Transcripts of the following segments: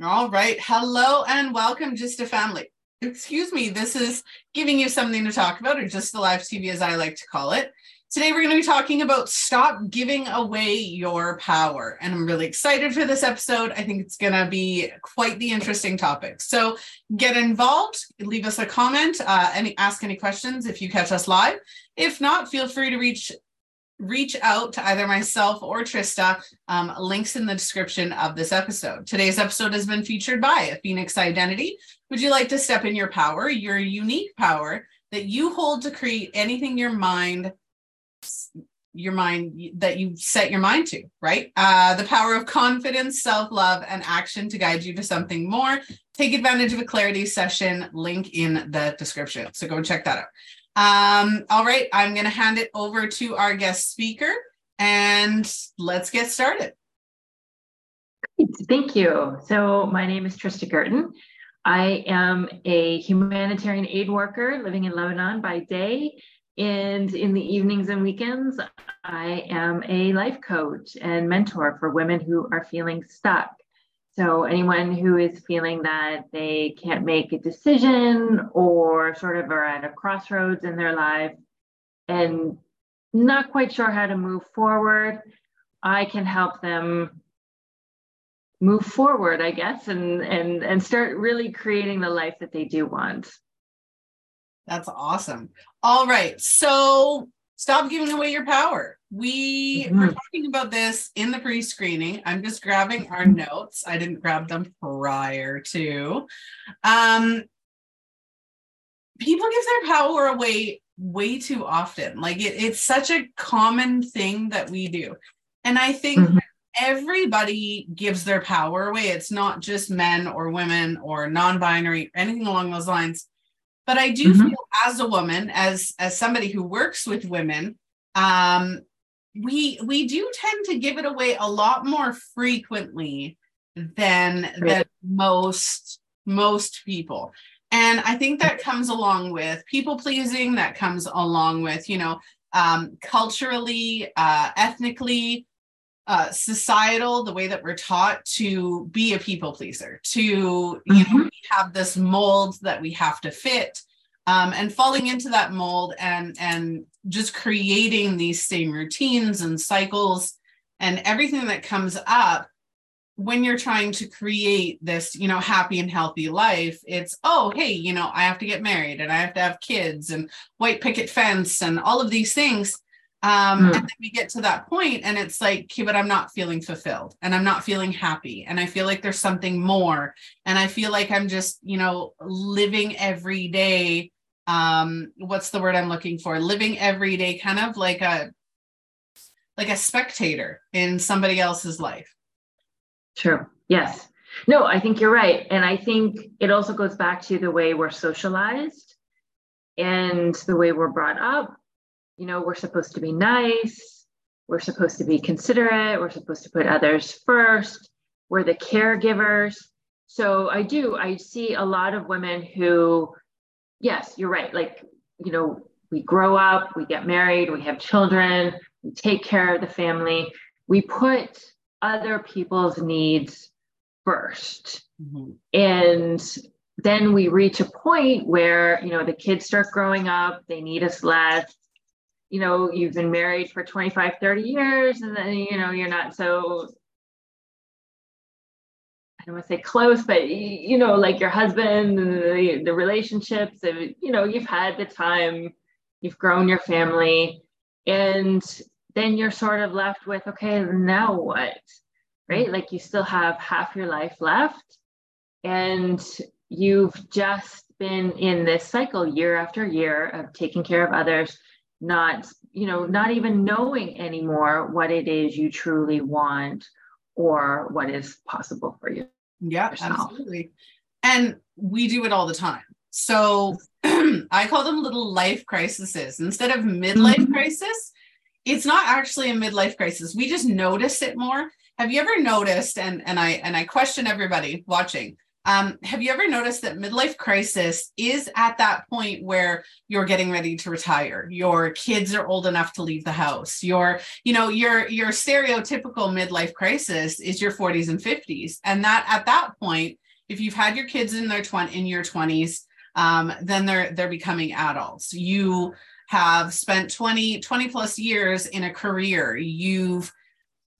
All right. Hello and welcome, Just a Family. Excuse me, this is giving you something to talk about, or just the live TV as I like to call it. Today, we're going to be talking about stop giving away your power. And I'm really excited for this episode. I think it's going to be quite the interesting topic. So get involved, leave us a comment, uh, any ask any questions if you catch us live. If not, feel free to reach reach out to either myself or Trista. Um, links in the description of this episode. Today's episode has been featured by Phoenix Identity. Would you like to step in your power, your unique power that you hold to create anything your mind your mind that you set your mind to, right? Uh, the power of confidence, self love, and action to guide you to something more. Take advantage of a clarity session, link in the description. So go check that out. Um, all right, I'm going to hand it over to our guest speaker and let's get started. Thank you. So, my name is Trista Guertin. I am a humanitarian aid worker living in Lebanon by day and in the evenings and weekends, I am a life coach and mentor for women who are feeling stuck. So, anyone who is feeling that they can't make a decision or sort of are at a crossroads in their life and not quite sure how to move forward, I can help them move forward, I guess, and and and start really creating the life that they do want. That's awesome. All right. So stop giving away your power. We mm-hmm. were talking about this in the pre screening. I'm just grabbing our notes. I didn't grab them prior to. Um, people give their power away way too often. Like it, it's such a common thing that we do. And I think mm-hmm. everybody gives their power away. It's not just men or women or non binary, anything along those lines but i do mm-hmm. feel as a woman as as somebody who works with women um we we do tend to give it away a lot more frequently than than most most people. And i think that comes along with people pleasing that comes along with you know um, culturally uh, ethnically uh, societal, the way that we're taught to be a people pleaser, to you mm-hmm. know have this mold that we have to fit, um, and falling into that mold and and just creating these same routines and cycles and everything that comes up when you're trying to create this you know happy and healthy life it's oh hey you know i have to get married and i have to have kids and white picket fence and all of these things um, mm. And then we get to that point, and it's like, okay, but I'm not feeling fulfilled and I'm not feeling happy. And I feel like there's something more. And I feel like I'm just, you know, living every day. Um, what's the word I'm looking for? Living every day, kind of like a like a spectator in somebody else's life. True. Yes. No, I think you're right. And I think it also goes back to the way we're socialized and the way we're brought up you know, we're supposed to be nice, we're supposed to be considerate, we're supposed to put others first, we're the caregivers. So I do, I see a lot of women who, yes, you're right. Like, you know, we grow up, we get married, we have children, we take care of the family, we put other people's needs 1st mm-hmm. And then we reach a point where, you know, the kids start growing up, they need us less, you know you've been married for 25 30 years and then you know you're not so don't want to say close, but you know, like your husband and the, the relationships, of, you know, you've had the time, you've grown your family, and then you're sort of left with, okay, now what? Right? Mm-hmm. Like you still have half your life left, and you've just been in this cycle year after year of taking care of others, not you know not even knowing anymore what it is you truly want or what is possible for you yeah yourself. absolutely. And we do it all the time. So i call them little life crises. Instead of midlife mm-hmm. crisis it's not actually a midlife crisis. We just notice it more. Have you ever noticed and and i and i question everybody watching Um, have you ever noticed that midlife crisis is at that point where you're getting ready to retire? Your kids are old enough to leave the house. Your, you know, your your stereotypical midlife crisis is your 40s and 50s, and that at that point, if you've had your kids in their 20 in your 20s, um, then they're they're becoming adults. You have spent 20 20 plus years in a career. You've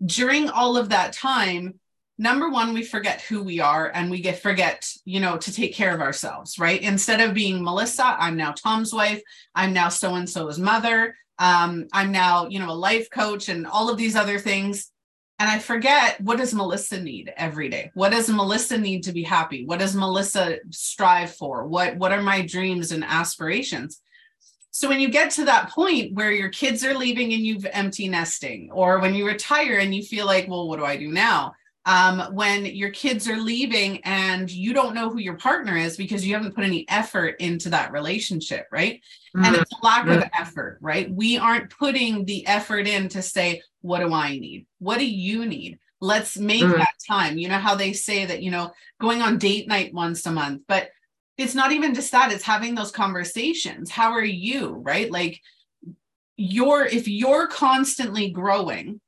during all of that time number one we forget who we are and we get forget you know to take care of ourselves right? Instead of being melissa i'm now tom's wife. I'm now so and so's mother. Um, i'm now you know a life coach and all of these other things. And i forget what does melissa need every day? What does melissa need to be happy? What does melissa strive for? What what are my dreams and aspirations? So when you get to that point where your kids are leaving and you've empty nesting or when you retire and you feel like well what do i do now um, when your kids are leaving and you don't know who your partner is because you haven't put any effort into that relationship, right? Mm-hmm. And it's a lack mm-hmm. of effort, right? We aren't putting the effort in to say, what do I need? What do you need? Let's make mm-hmm. that time. You know how they say that, you know, going on date night once a month, but it's not even just that, it's having those conversations. How are you, right? Like, you're if you're constantly growing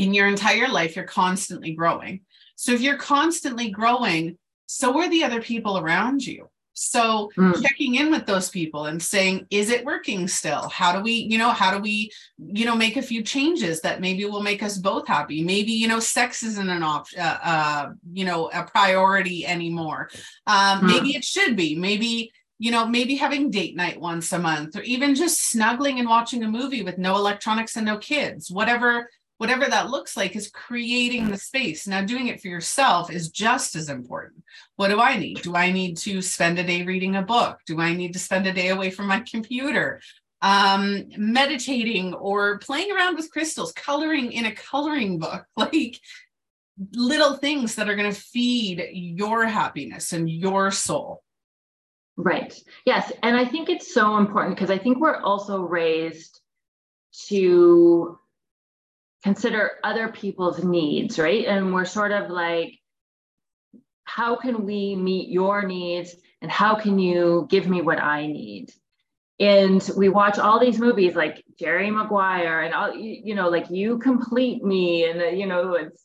in your entire life, you're constantly growing. So if you're constantly growing, so are the other people around you. So mm. checking in with those people and saying, is it working still? How do we, you know, how do we, you know, make a few changes that maybe will make us both happy? Maybe, you know, sex isn't an option, uh, uh, you know, a priority anymore. Um, mm. Maybe it should be. Maybe, you know, maybe having date night once a month or even just snuggling and watching a movie with no electronics and no kids, whatever whatever that looks like is creating the space. Now, doing it for yourself is just as important. What do I need? Do I need to spend a day reading a book? Do I need to spend a day away from my computer? Um, meditating or playing around with crystals, coloring in a coloring book, like little things that are going to feed your happiness and your soul. Right. Yes. And I think it's so important because I think we're also raised to consider other people's needs, right? And we're sort of like, how can we meet your needs and how can you give me what I need? And we watch all these movies like Jerry Maguire and all, you know, like you complete me and, uh, you know, it's,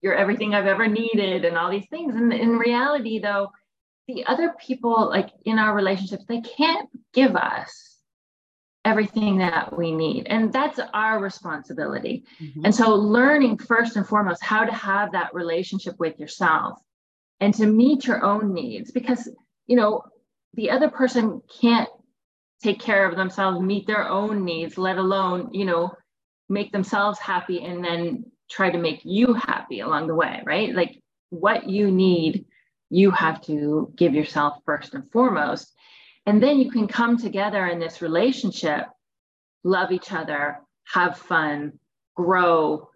you're everything I've ever needed and all these things. And in reality, though, the other people, like in our relationships, they can't give us everything that we need. And that's our responsibility. Mm-hmm. And so, learning first and foremost how to have that relationship with yourself and to meet your own needs because, you know, the other person can't take care of themselves, meet their own needs, let alone, you know, make themselves happy and then try to make you happy along the way, right? Like what you need, you have to give yourself first and foremost. And then you can come together in this relationship, love each other, have fun, grow,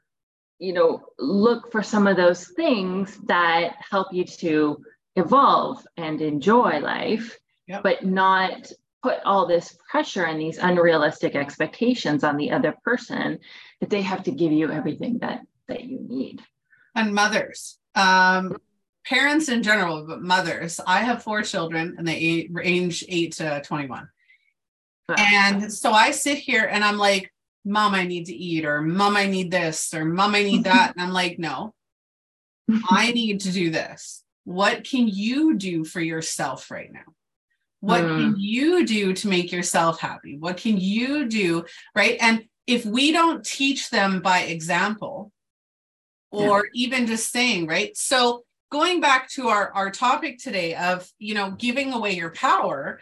you know, look for some of those things that help you to evolve and enjoy life, yep. but not put all this pressure and these unrealistic expectations on the other person that they have to give you everything that that you need. And mothers, um, parents in general, but mothers. I have four children and they range eight to 21. And so I sit here and I'm like, Mom, I need to eat, or Mom, I need this, or Mom, I need that. and I'm like, No, I need to do this. What can you do for yourself right now? What mm. can you do to make yourself happy? What can you do? Right. And if we don't teach them by example, or yeah. even just saying, right? So going back to our, our topic today of you know giving away your power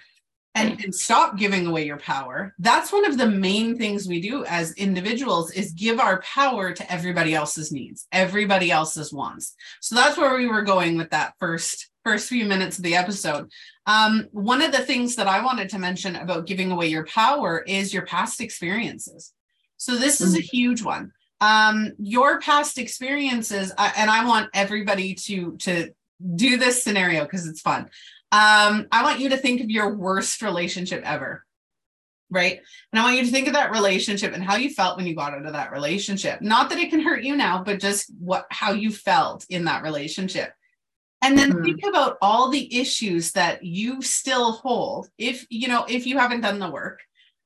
and, and stop giving away your power that's one of the main things we do as individuals is give our power to everybody else's needs everybody else's wants. So that's where we were going with that first first few minutes of the episode. Um, one of the things that i wanted to mention about giving away your power is your past experiences. So this is a mm-hmm. huge one um, your past experiences, uh, and I want everybody to to do this scenario because it's fun. Um, I want you to think of your worst relationship ever, right? And I want you to think of that relationship and how you felt when you got out of that relationship. Not that it can hurt you now, but just what how you felt in that relationship. and then mm-hmm. think about all the issues that you still hold if you know if you haven't done the work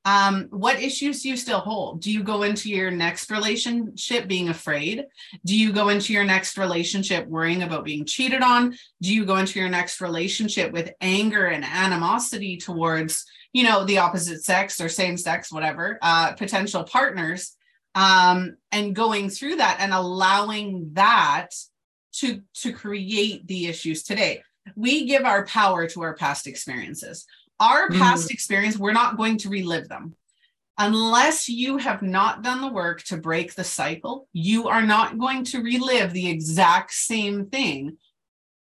um, what issues do you still hold? Do you go into your next relationship being afraid? Do you go into your next relationship worrying about being cheated on? Do you go into your next relationship with anger and animosity towards you know the opposite sex or same sex whatever uh, potential partners? Um, and going through that and allowing that to to create the issues today. We give our power to our past experiences our past mm. experience we're not going to relive them unless you have not done the work to break the cycle you are not going to relive the exact same thing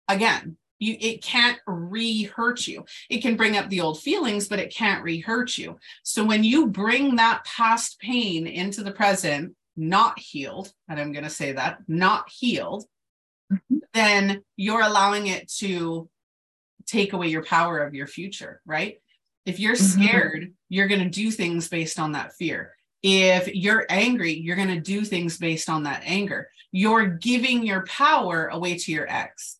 again you it can't re-hurt you it can bring up the old feelings but it can't re-hurt you so when you bring that past pain into the present not healed and i'm going to say that not healed mm-hmm. then you're allowing it to take away your power of your future right if you're mm-hmm. scared mm-hmm. you're going to do things based on that fear if you're angry you're going to do things based on that anger you're giving your power away to your ex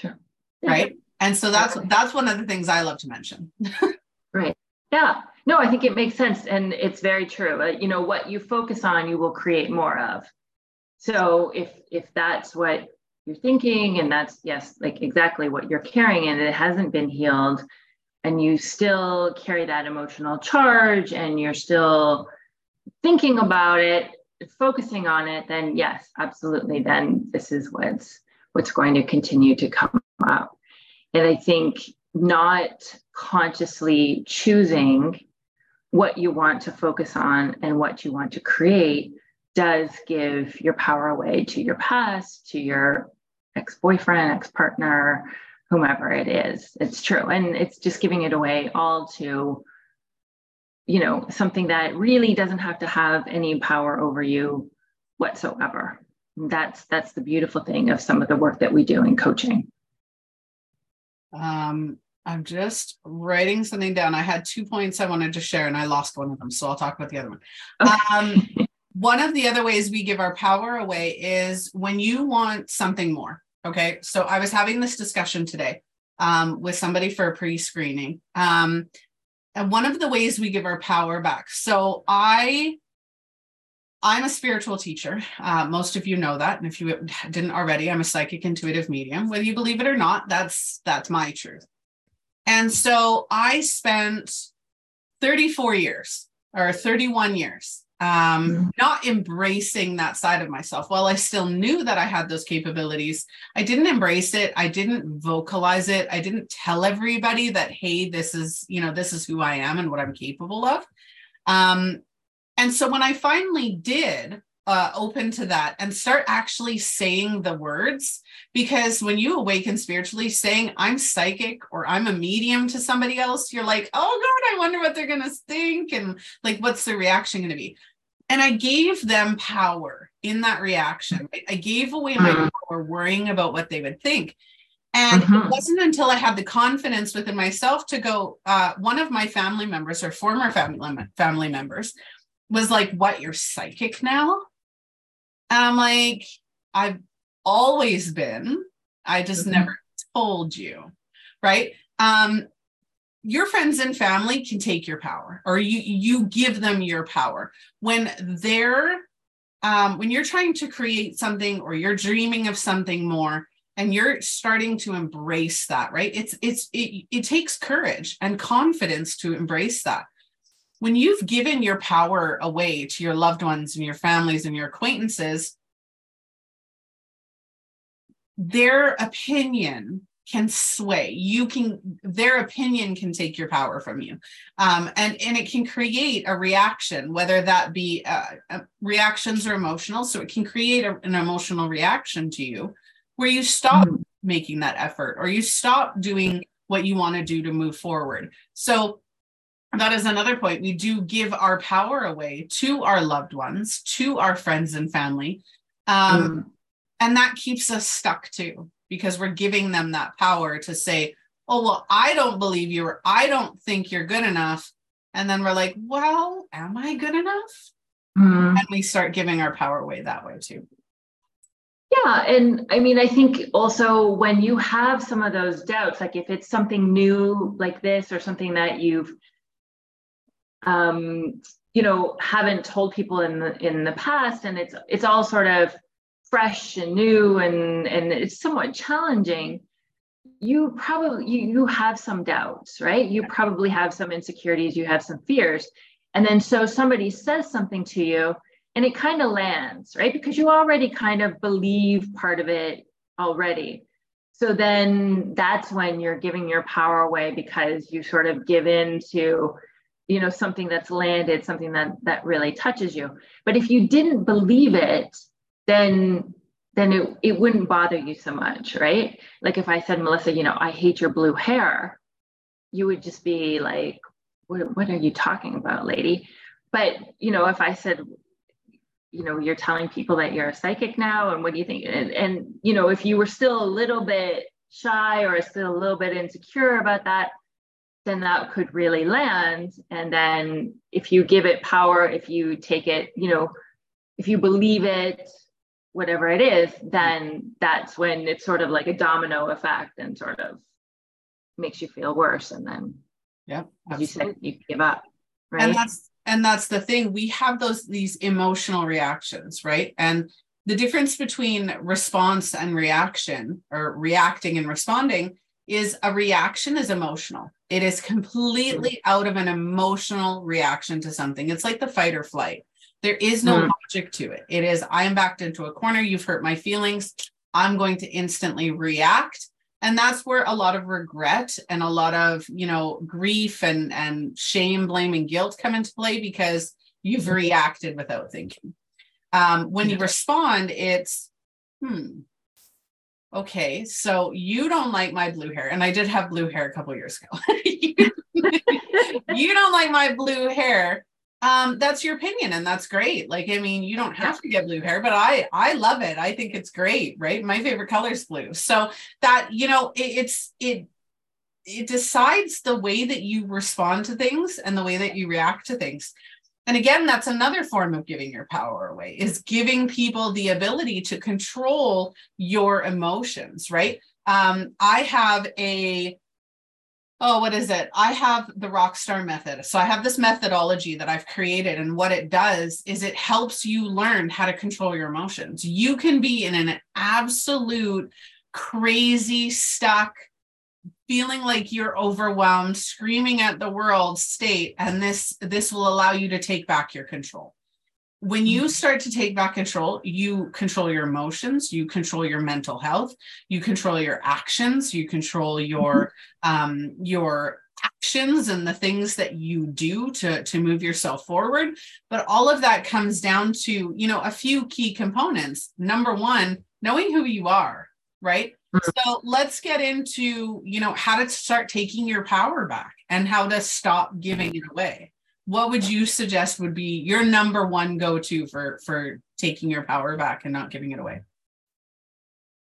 Sure. Right. And so that's that's one of the things I love to mention. right. Yeah. No, I think it makes sense, and it's very true. Uh, you know, what you focus on, you will create more of. So if if that's what you're thinking, and that's yes, like exactly what you're carrying, and it hasn't been healed, and you still carry that emotional charge, and you're still thinking about it, focusing on it, then yes, absolutely. Then this is what's what's going to continue to come up. And I think not consciously choosing what you want to focus on and what you want to create does give your power away to your past, to your ex boyfriend, ex partner, whomever it is. It's true. And it's just giving it away all to, you know, something that really doesn't have to have any power over you whatsoever that's that's the beautiful thing of some of the work that we do in coaching um i'm just writing something down i had two points i wanted to share and i lost one of them so i'll talk about the other one okay. um one of the other ways we give our power away is when you want something more okay so i was having this discussion today um, with somebody for a pre-screening um, and one of the ways we give our power back so i I'm a spiritual teacher. Uh, most of you know that, and if you didn't already, I'm a psychic intuitive medium. Whether you believe it or not, that's that's my truth. And so I spent 34 years or 31 years um, not embracing that side of myself. While I still knew that I had those capabilities, I didn't embrace it. I didn't vocalize it. I didn't tell everybody that, hey, this is you know this is who I am and what I'm capable of. Um, and so when I finally did uh, open to that and start actually saying the words, because when you awaken spiritually, saying I'm psychic or I'm a medium to somebody else, you're like, oh God, I wonder what they're going to think. And like, what's the reaction going to be? And I gave them power in that reaction. I gave away my mm-hmm. power worrying about what they would think. And mm-hmm. it wasn't until I had the confidence within myself to go, uh, one of my family members or former family, family members was like, What, you're psychic now? And I'm like, I've always been. I just mm-hmm. never told you. Right. Um, your friends and family can take your power or you you give them your power when they're um, when you're trying to create something or you're dreaming of something more and you're starting to embrace that right it's it's it, it takes courage and confidence to embrace that when you've given your power away to your loved ones and your families and your acquaintances, their opinion can sway. You can their opinion can take your power from you. Um, and and it can create a reaction whether that be uh, uh, reactions are emotional. So it can create a, an emotional reaction to you where you stop mm-hmm. making that effort or you stop doing what you want to do to move forward. So that is another point. We do give our power away to our loved ones, to our friends and family. Um, mm. And that keeps us stuck too, because we're giving them that power to say, oh, well, I don't believe you, or I don't think you're good enough. And then we're like, well, am I good enough? Mm. And we start giving our power away that way too. Yeah. And I mean, I think also when you have some of those doubts, like if it's something new like this or something that you've, um, you know, haven't told people in the in the past, and it's it's all sort of fresh and new and and it's somewhat challenging you probably you, you have some doubts right? You probably have some insecurities you have some fears. And then so somebody says something to you and it kind of lands right? Because you already kind of believe part of it already. So then that's when you're giving your power away because you sort of give in to you know something that's landed something that that really touches you but if you didn't believe it then then it, it wouldn't bother you so much, right? Like if I said, Melissa, you know, I hate your blue hair, you would just be like, what, what are you talking about, lady? But, you know, if I said, you know, you're telling people that you're a psychic now, and what do you think? And, and you know, if you were still a little bit shy or still a little bit insecure about that, then that could really land. And then if you give it power, if you take it, you know, if you believe it, whatever it is, then that's when it's sort of like a domino effect and sort of makes you feel worse. And then, yeah, as you said, you give up. Right. And that's and that's the thing. We have those these emotional reactions, right? And the difference between response and reaction or reacting and responding is a reaction is emotional. It is completely out of an emotional reaction to something. It's like the fight or flight. There is no mm. logic to it. It is, I am backed into a corner. You've hurt my feelings. I'm going to instantly react. And that's where a lot of regret and a lot of, you know, grief and, and shame, blame, and guilt come into play because you've reacted without thinking. Um, when you respond, it's, hmm, okay, so you don't like my blue hair. And I did have blue hair a couple years ago. you don't like my blue hair. Um that's your opinion and that's great. Like i mean you don't have to get blue hair but i i love it. I think it's great right? My favorite color is blue. So that you know it, it's it it decides the way that you respond to things and the way that you react to things and again that's another form of giving your power away is giving people the ability to control your emotions right um i have a oh, what is it? I have the Rockstar method. So I have this methodology that I've created. And what it does is it helps you learn how to control your emotions. You can be in an absolute crazy, stuck, feeling like you're overwhelmed, screaming at the world state. And this, this will allow you to take back your control when you mm-hmm. start to take back control, you control your emotions, you control your mental health, you control your actions, you control your mm-hmm. um, your actions and the things that you do to to move yourself forward. But all of that comes down to you know a few key components. Number one, knowing who you are, right? Mm-hmm. So let's get into you know how to start taking your power back and how to stop giving it away. What would you suggest would be your number one go-to for for taking your power back and not giving it away?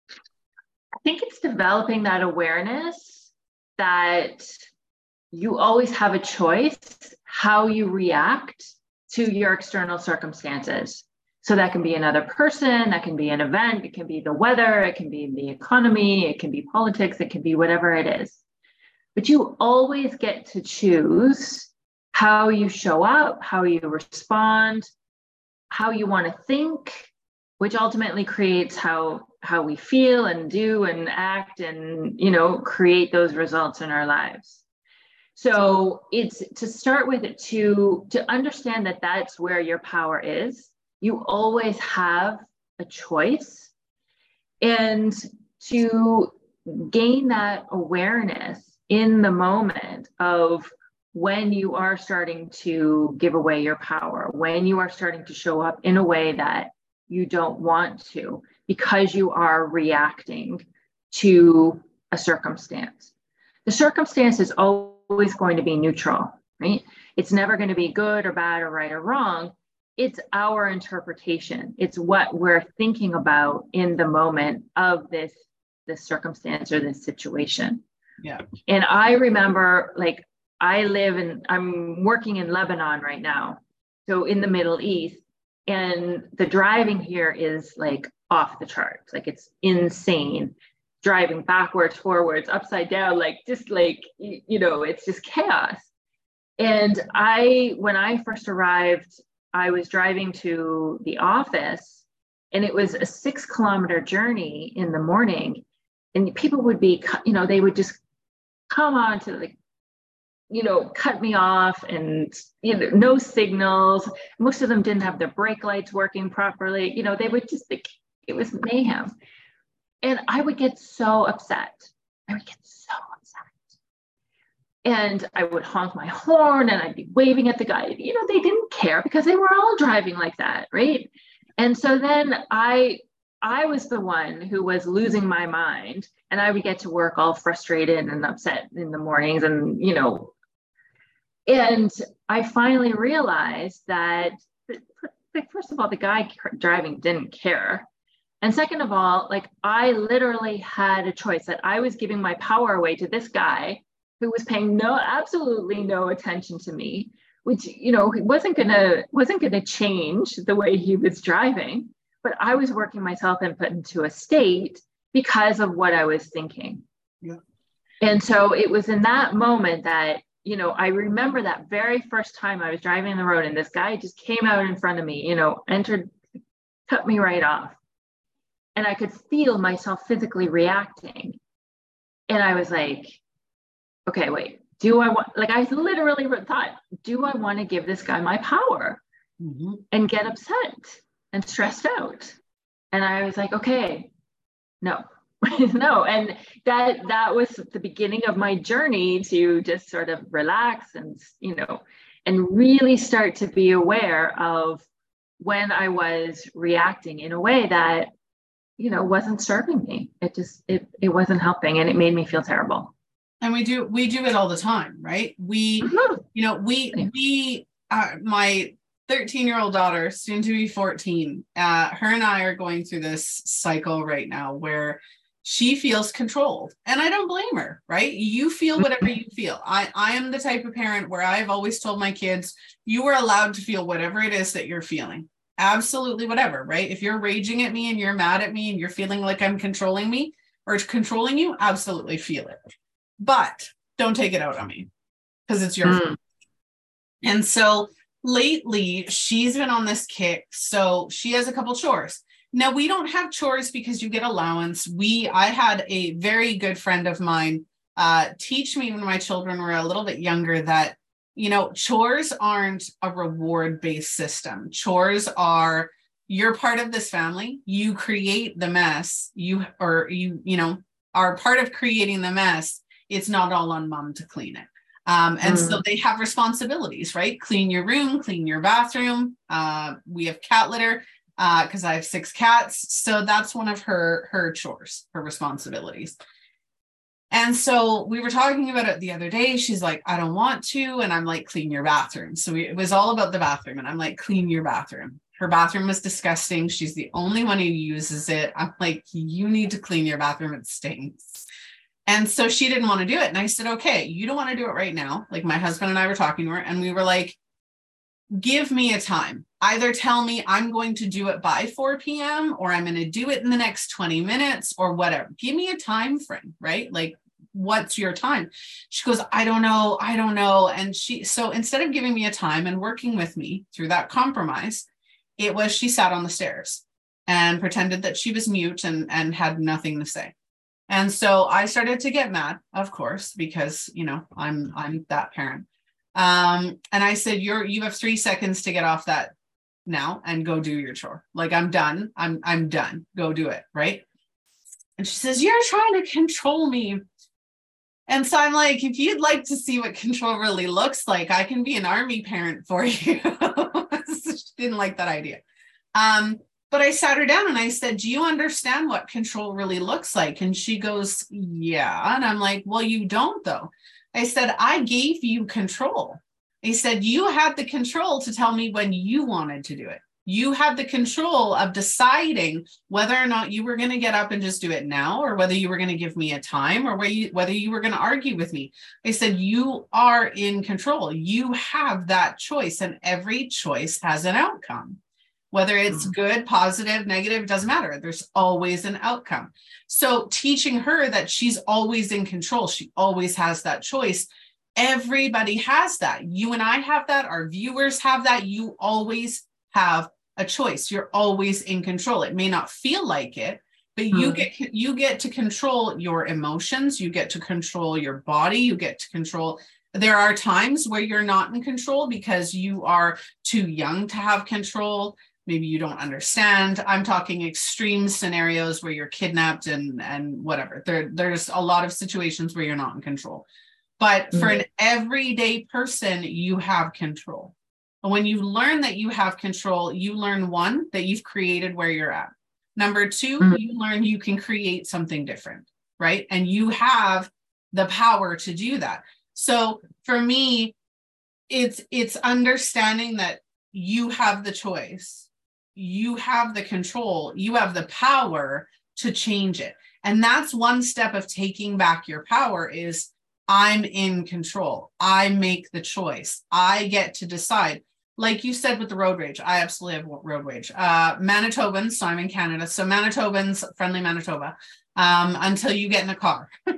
I think it's developing that awareness that you always have a choice how you react to your external circumstances so that can be another person that can be an event it can be the weather it can be the economy it can be politics it can be whatever it is. But you always get to choose how you show up, how you respond, how you want to think, which ultimately creates how how we feel and do and act and you know create those results in our lives. So it's to start with it to to understand that that's where your power is you always have a choice and to gain that awareness in the moment of when you are starting to give away your power, when you are starting to show up in a way that you don't want to, because you are reacting to a circumstance. The circumstance is always going to be neutral, right? It's never going to be good or bad or right or wrong. It's our interpretation. It's what we're thinking about in the moment of this this circumstance or this situation. Yeah. And I remember like I live in, I'm working in Lebanon right now. So in the Middle East. And the driving here is like off the charts. Like it's insane. Driving backwards, forwards, upside down, like just like, you know, it's just chaos. And I, when I first arrived, I was driving to the office and it was a six kilometer journey in the morning. And people would be, you know, they would just come on to like you know, cut me off and you know, no signals. Most of them didn't have their brake lights working properly. You know, they would just like it was mayhem. And I would get so upset. I would get so upset. And I would honk my horn and I'd be waving at the guy. You know, they didn't care because they were all driving like that, right? And so then I I was the one who was losing my mind and I would get to work all frustrated and upset in the mornings and you know and I finally realized that first of all the guy driving didn't care and second of all like I literally had a choice that I was giving my power away to this guy who was paying no absolutely no attention to me which you know wasn't gonna wasn't gonna change the way he was driving but I was working myself and put into a state because of what I was thinking. Yeah. And so it was in that moment that, you know, I remember that very first time I was driving the road and this guy just came out in front of me, you know, entered, cut me right off. And I could feel myself physically reacting. And I was like, okay, wait, do I want, like, I literally thought, do I want to give this guy my power mm-hmm. and get upset? and stressed out. And I was like, okay, no, no. And that that was the beginning of my journey to just sort of relax and you know, and really start to be aware of when I was reacting in a way that you know wasn't serving me. It just it it wasn't helping and it made me feel terrible. And we do we do it all the time, right? We mm-hmm. you know, we we uh, my 13 year old daughter, soon to be 14, uh, her and I are going through this cycle right now where she feels controlled. And I don't blame her, right? You feel whatever you feel. I, I am the type of parent where I've always told my kids, you are allowed to feel whatever it is that you're feeling. Absolutely, whatever, right? If you're raging at me and you're mad at me and you're feeling like I'm controlling me or controlling you, absolutely feel it. But don't take it out on me because it's your mm. And so lately she's been on this kick so she has a couple chores. Now we don't have chores because you get allowance. We i had a very good friend of mine uh, teach me when my children were a little bit younger that you know chores aren't a reward based system. Chores are you're part of this family you create the mess you or you you know are part of creating the mess it's not all on mom to clean it um, and mm. so they have responsibilities, right? Clean your room, clean your bathroom. Uh, we have cat litter because uh, I have six cats. So that's one of her her chores, her responsibilities. And so we were talking about it the other day. She's like, I don't want to. And I'm like, clean your bathroom. So we, it was all about the bathroom. And I'm like, clean your bathroom. Her bathroom was disgusting. She's the only one who uses it. I'm like, you need to clean your bathroom. It stinks. And so she didn't want to do it. And I said, okay, you don't want to do it right now. Like my husband and I were talking to her, and we were like, give me a time. Either tell me I'm going to do it by 4 p.m. or I'm going to do it in the next 20 minutes or whatever. Give me a time frame, right? Like, what's your time? She goes, I don't know. I don't know. And she, so instead of giving me a time and working with me through that compromise, it was she sat on the stairs and pretended that she was mute and, and had nothing to say. And so I started to get mad, of course, because you know I'm I'm that parent. Um, and I said, "You're you have three seconds to get off that now and go do your chore. Like I'm done. I'm I'm done. Go do it, right?" And she says, "You're trying to control me." And so I'm like, if you'd like to see what control really looks like, I can be an army parent for you. she didn't like that idea. Um, but I sat her down and I said, Do you understand what control really looks like? And she goes, Yeah. And I'm like, Well, you don't, though. I said, I gave you control. I said, You had the control to tell me when you wanted to do it. You had the control of deciding whether or not you were going to get up and just do it now, or whether you were going to give me a time, or whether you were going to argue with me. I said, You are in control. You have that choice, and every choice has an outcome. Whether it's good, positive, negative, doesn't matter. There's always an outcome. So teaching her that she's always in control, she always has that choice. Everybody has that. You and I have that. Our viewers have that. You always have a choice. You're always in control. It may not feel like it, but you mm. get you get to control your emotions. You get to control your body. You get to control there are times where you're not in control because you are too young to have control maybe you don't understand. I'm talking extreme scenarios where you're kidnapped and and whatever. There there's a lot of situations where you're not in control. But for an everyday person you have control. And when you learn that you have control you learn one that you've created where you're at. Number 2 mm-hmm. you learn you can create something different right? And you have the power to do that. So for me it's it's understanding that you have the choice you have the control, you have the power to change it. And that's one step of taking back your power is I'm in control. I make the choice. I get to decide. Like you said with the road rage, I absolutely have road rage. Uh, Manitobans, so I'm in Canada. So Manitobans, friendly Manitoba, um, until you get in a car.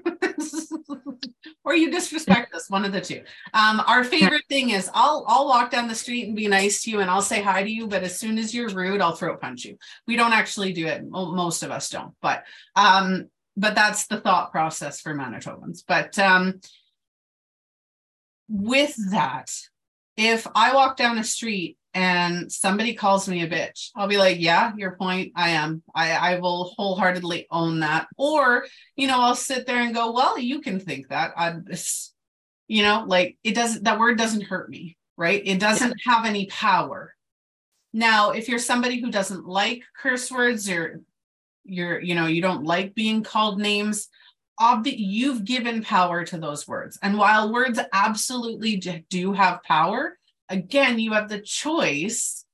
or you disrespect us, one of the two. Um, our favorite thing is I'll I'll walk down the street and be nice to you and I'll say hi to you, but as soon as you're rude, I'll throat punch you. We don't actually do it. Most of us don't, but um, but that's the thought process for Manitobans. But um, with that, if I walk down the street and somebody calls me a bitch, I'll be like, yeah, your point. I am. I, I will wholeheartedly own that. Or, you know, I'll sit there and go, well, you can think that. I, you know, like it doesn't, that word doesn't hurt me, right? It doesn't have any power. Now, if you're somebody who doesn't like curse words or you're, you know, you don't like being called names, obvi- you've given power to those words. And while words absolutely do have power, again, you have the choice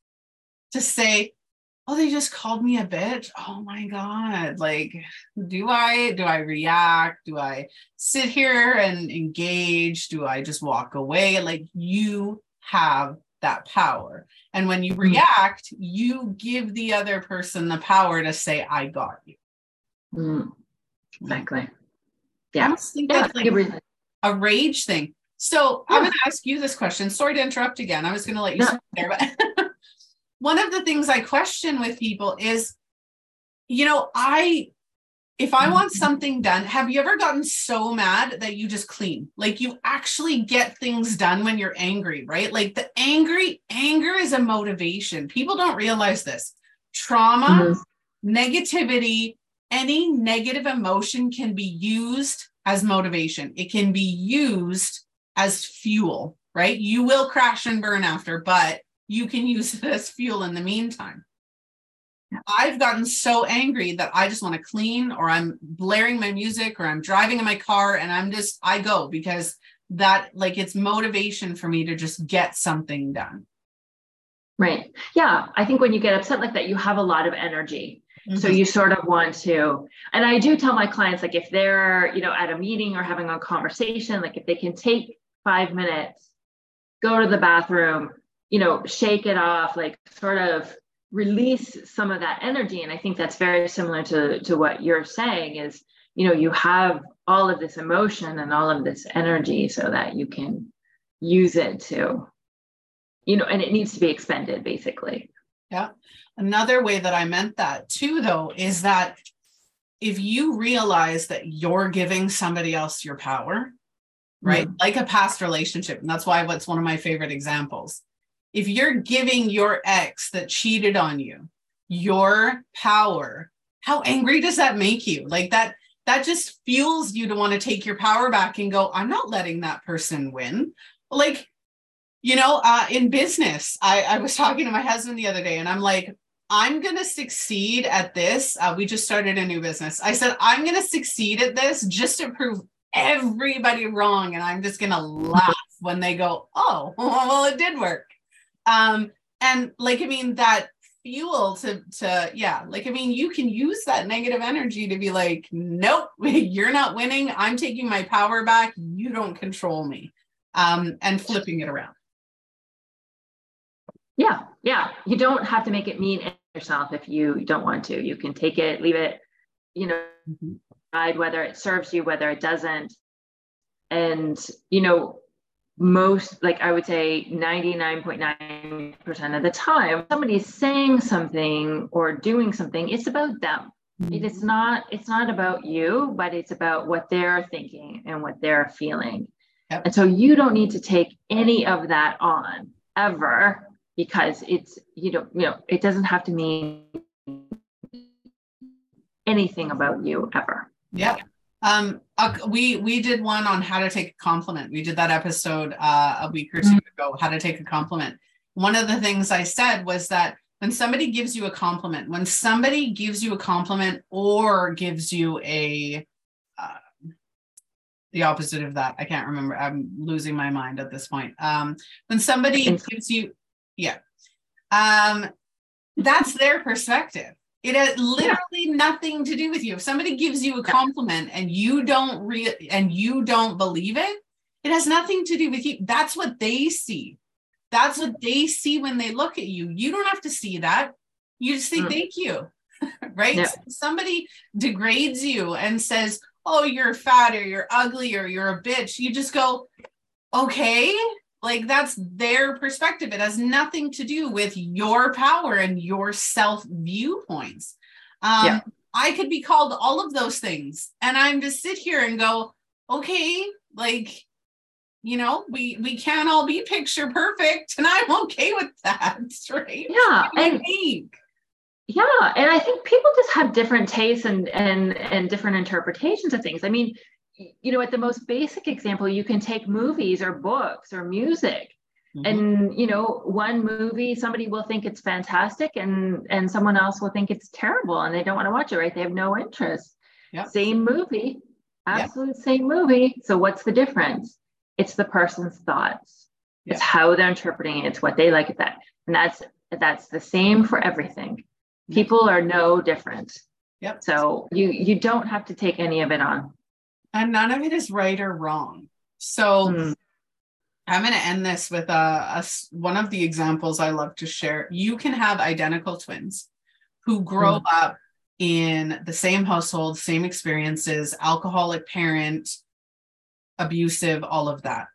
to say, oh, they just called me a bitch. Oh my God. Like, do I, do I react? Do I sit here and engage? Do I just walk away? Like, you have that power. And when you mm-hmm. react, you give the other person the power to say, I got you. Mm, exactly. Yeah. I think yeah. that's like a rage thing. So yeah. I'm going to ask you this question. Sorry to interrupt again. I was going to let you yeah. there, but one of the things I question with people is, you know, I if I want mm-hmm. something done, have you ever gotten so mad that you just clean? Like you actually get things done when you're angry, right? Like the angry anger is a motivation. People don't realize this. Trauma, mm-hmm. negativity, any negative emotion can be used as motivation. It can be used as fuel, right? You will crash and burn after, but you can use it as fuel in the meantime. I've gotten so angry that I just want to clean or I'm blaring my music or I'm driving in my car and I'm just, I go because that, like, it's motivation for me to just get something done. Right. Yeah. I think when you get upset like that, you have a lot of energy. Mm-hmm. So you sort of want to, and I do tell my clients, like, if they're, you know, at a meeting or having a conversation, like, if they can take five minutes, go to the bathroom, you know, shake it off, like sort of release some of that energy. And I think that's very similar to, to what you're saying is, you know, you have all of this emotion and all of this energy so that you can use it to, you know, and it needs to be expended basically. Yeah. Another way that I meant that too, though, is that if you realize that you're giving somebody else your power, right? Mm-hmm. Like a past relationship. And that's why what's one of my favorite examples. If you're giving your ex that cheated on you your power, how angry does that make you? Like that, that just fuels you to want to take your power back and go, I'm not letting that person win. Like, you know, uh, in business, I, I was talking to my husband the other day and I'm like, I'm going to succeed at this. Uh, we just started a new business. I said, I'm going to succeed at this just to prove everybody wrong and i'm just going to laugh when they go oh well it did work um and like i mean that fuel to to yeah like i mean you can use that negative energy to be like nope you're not winning i'm taking my power back you don't control me um and flipping it around Yeah, yeah. You don't have to make it mean yourself if you don't want to. You can take it, leave it, you know, mm-hmm. Whether it serves you, whether it doesn't. And, you know, most, like I would say 99.9% of the time, somebody's saying something or doing something, it's about them. Mm-hmm. It is mm-hmm. not, it's not about you, but it's about what they're thinking and what they're feeling. Yep. And so you don't need to take any of that on ever because it's you know you know it doesn't have to mean anything about you ever yeah um uh, we we did one on how to take a compliment we did that episode uh, a week or 2 mm-hmm. ago how to take a compliment one of the things i said was that when somebody gives you a compliment when somebody gives you a compliment or gives you a uh, the opposite of that i can't remember i'm losing my mind at this point um when somebody gives you yeah. Um, that's their perspective. It has literally nothing to do with you. If somebody gives you a compliment and you don't re- and you don't believe it, it has nothing to do with you. That's what they see. That's what they see when they look at you. You don't have to see that. You just say mm. thank you. right? Yeah. somebody degrades you and says, "Oh, you're fat or you're ugly or you're a bitch." You just go, "Okay, like that's their perspective. It has nothing to do with your power and your self viewpoints. Um, yeah. I could be called all of those things, and I'm just sit here and go, okay, like, you know, we we can't all be picture perfect, and I'm okay with that, right? Yeah, and yeah, and I think people just have different tastes and and and different interpretations of things. I mean, you know, at the most basic example, you can take movies or books or music. Mm-hmm. And you know, one movie somebody will think it's fantastic, and and someone else will think it's terrible, and they don't want to watch it. Right? They have no interest. Yep. Same movie, absolute yep. same movie. So what's the difference? It's the person's thoughts. Yep. It's how they're interpreting it. It's what they like at that, and that's that's the same for everything. People are no different. Yep. So you you don't have to take any of it on and none of it is right or wrong. So mm. I'm going to end this with a, a, one of the examples I love to share. You can have identical twins who grow mm. up in the same household, same experiences, alcoholic parent, abusive, all of that.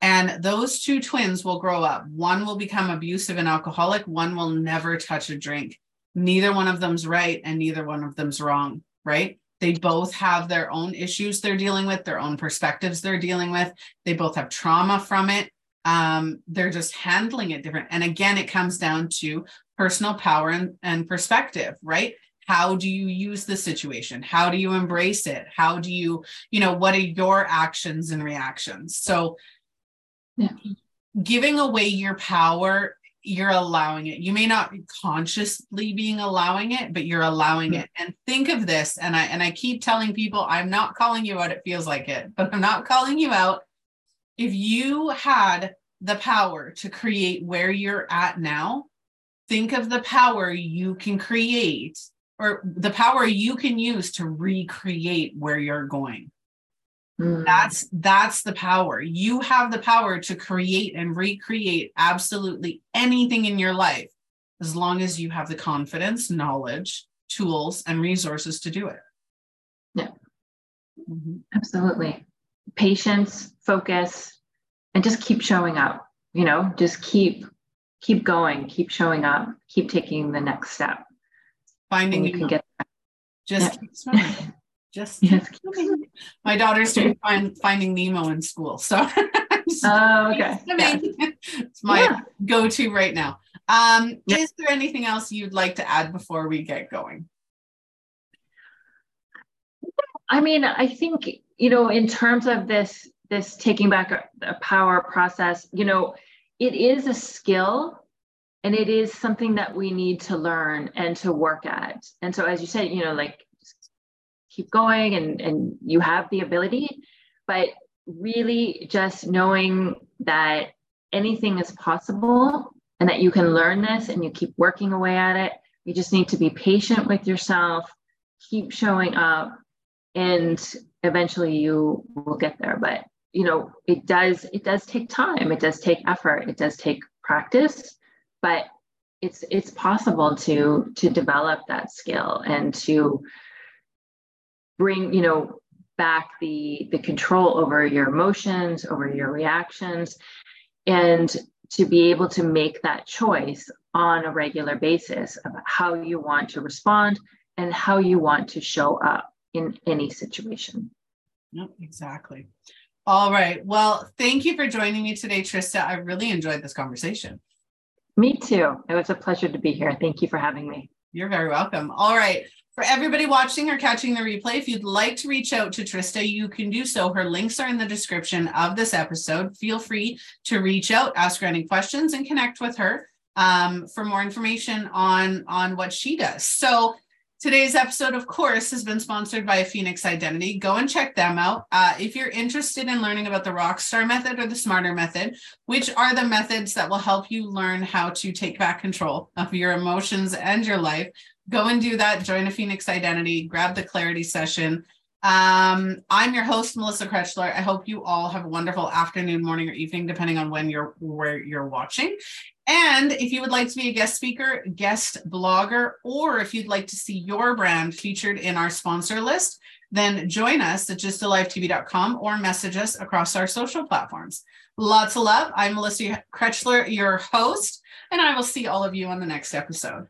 And those two twins will grow up. One will become abusive and alcoholic, one will never touch a drink. Neither one of them's right and neither one of them's wrong, right? They both have their own issues they're dealing with, their own perspectives they're dealing with. They both have trauma from it. Um, they're just handling it different. And again, it comes down to personal power and, and perspective, right? How do you use the situation? How do you embrace it? How do you, you know, what are your actions and reactions? So, yeah. giving away your power you're allowing it. You may not be consciously being allowing it, but you're allowing mm-hmm. it. And think of this. And I and I keep telling people, I'm not calling you out. It feels like it, but I'm not calling you out. If you had the power to create where you're at now, think of the power you can create or the power you can use to recreate where you're going. Mm. That's that's the power. You have the power to create and recreate absolutely anything in your life as long as you have the confidence, knowledge, tools and resources to do it. Yeah. Mm-hmm. Absolutely. Patience, focus and just keep showing up, you know, just keep keep going, keep showing up, keep taking the next step. Finding you can get just yeah. keep. just yes. my daughter's doing find, finding nemo in school so oh okay yeah. it's my yeah. go-to right now um yeah. is there anything else you'd like to add before we get going i mean i think you know in terms of this this taking back a, a power process you know it is a skill and it is something that we need to learn and to work at and so as you said you know like keep going and, and you have the ability. But really just knowing that anything is possible and that you can learn this and you keep working away at it. You just need to be patient with yourself, keep showing up, and eventually you will get there. But you know, it does it does take time, it does take effort, it does take practice. but it's it's possible to to develop that skill and to bring you know back the the control over your emotions over your reactions and to be able to make that choice on a regular basis of how you want to respond and how you want to show up in any situation. Yep, exactly. All right. Well, thank you for joining me today, Trista. I really enjoyed this conversation. Me too. It was a pleasure to be here. Thank you for having me. You're very welcome. All right. For everybody watching or catching the replay, if you'd like to reach out to Trista, you can do so. Her links are in the description of this episode. Feel free to reach out, ask her any questions, and connect with her um, for more information on, on what she does. So Today's episode, of course, has been sponsored by Phoenix Identity. Go and check them out. Uh, if you're interested in learning about the Rockstar method or the Smarter method, which are the methods that will help you learn how to take back control of your emotions and your life, go and do that. Join a Phoenix Identity, grab the clarity session. Um, I'm your host, Melissa Krechler. I hope you all have a wonderful afternoon, morning, or evening, depending on when you're where you're watching. And if you would like to be a guest speaker, guest blogger, or if you'd like to see your brand featured in our sponsor list, then join us at gysttalivetv.com or message us across our social platforms. Lots of love. I'm Melissa Krechler, your host, and I will see all of you on the next episode.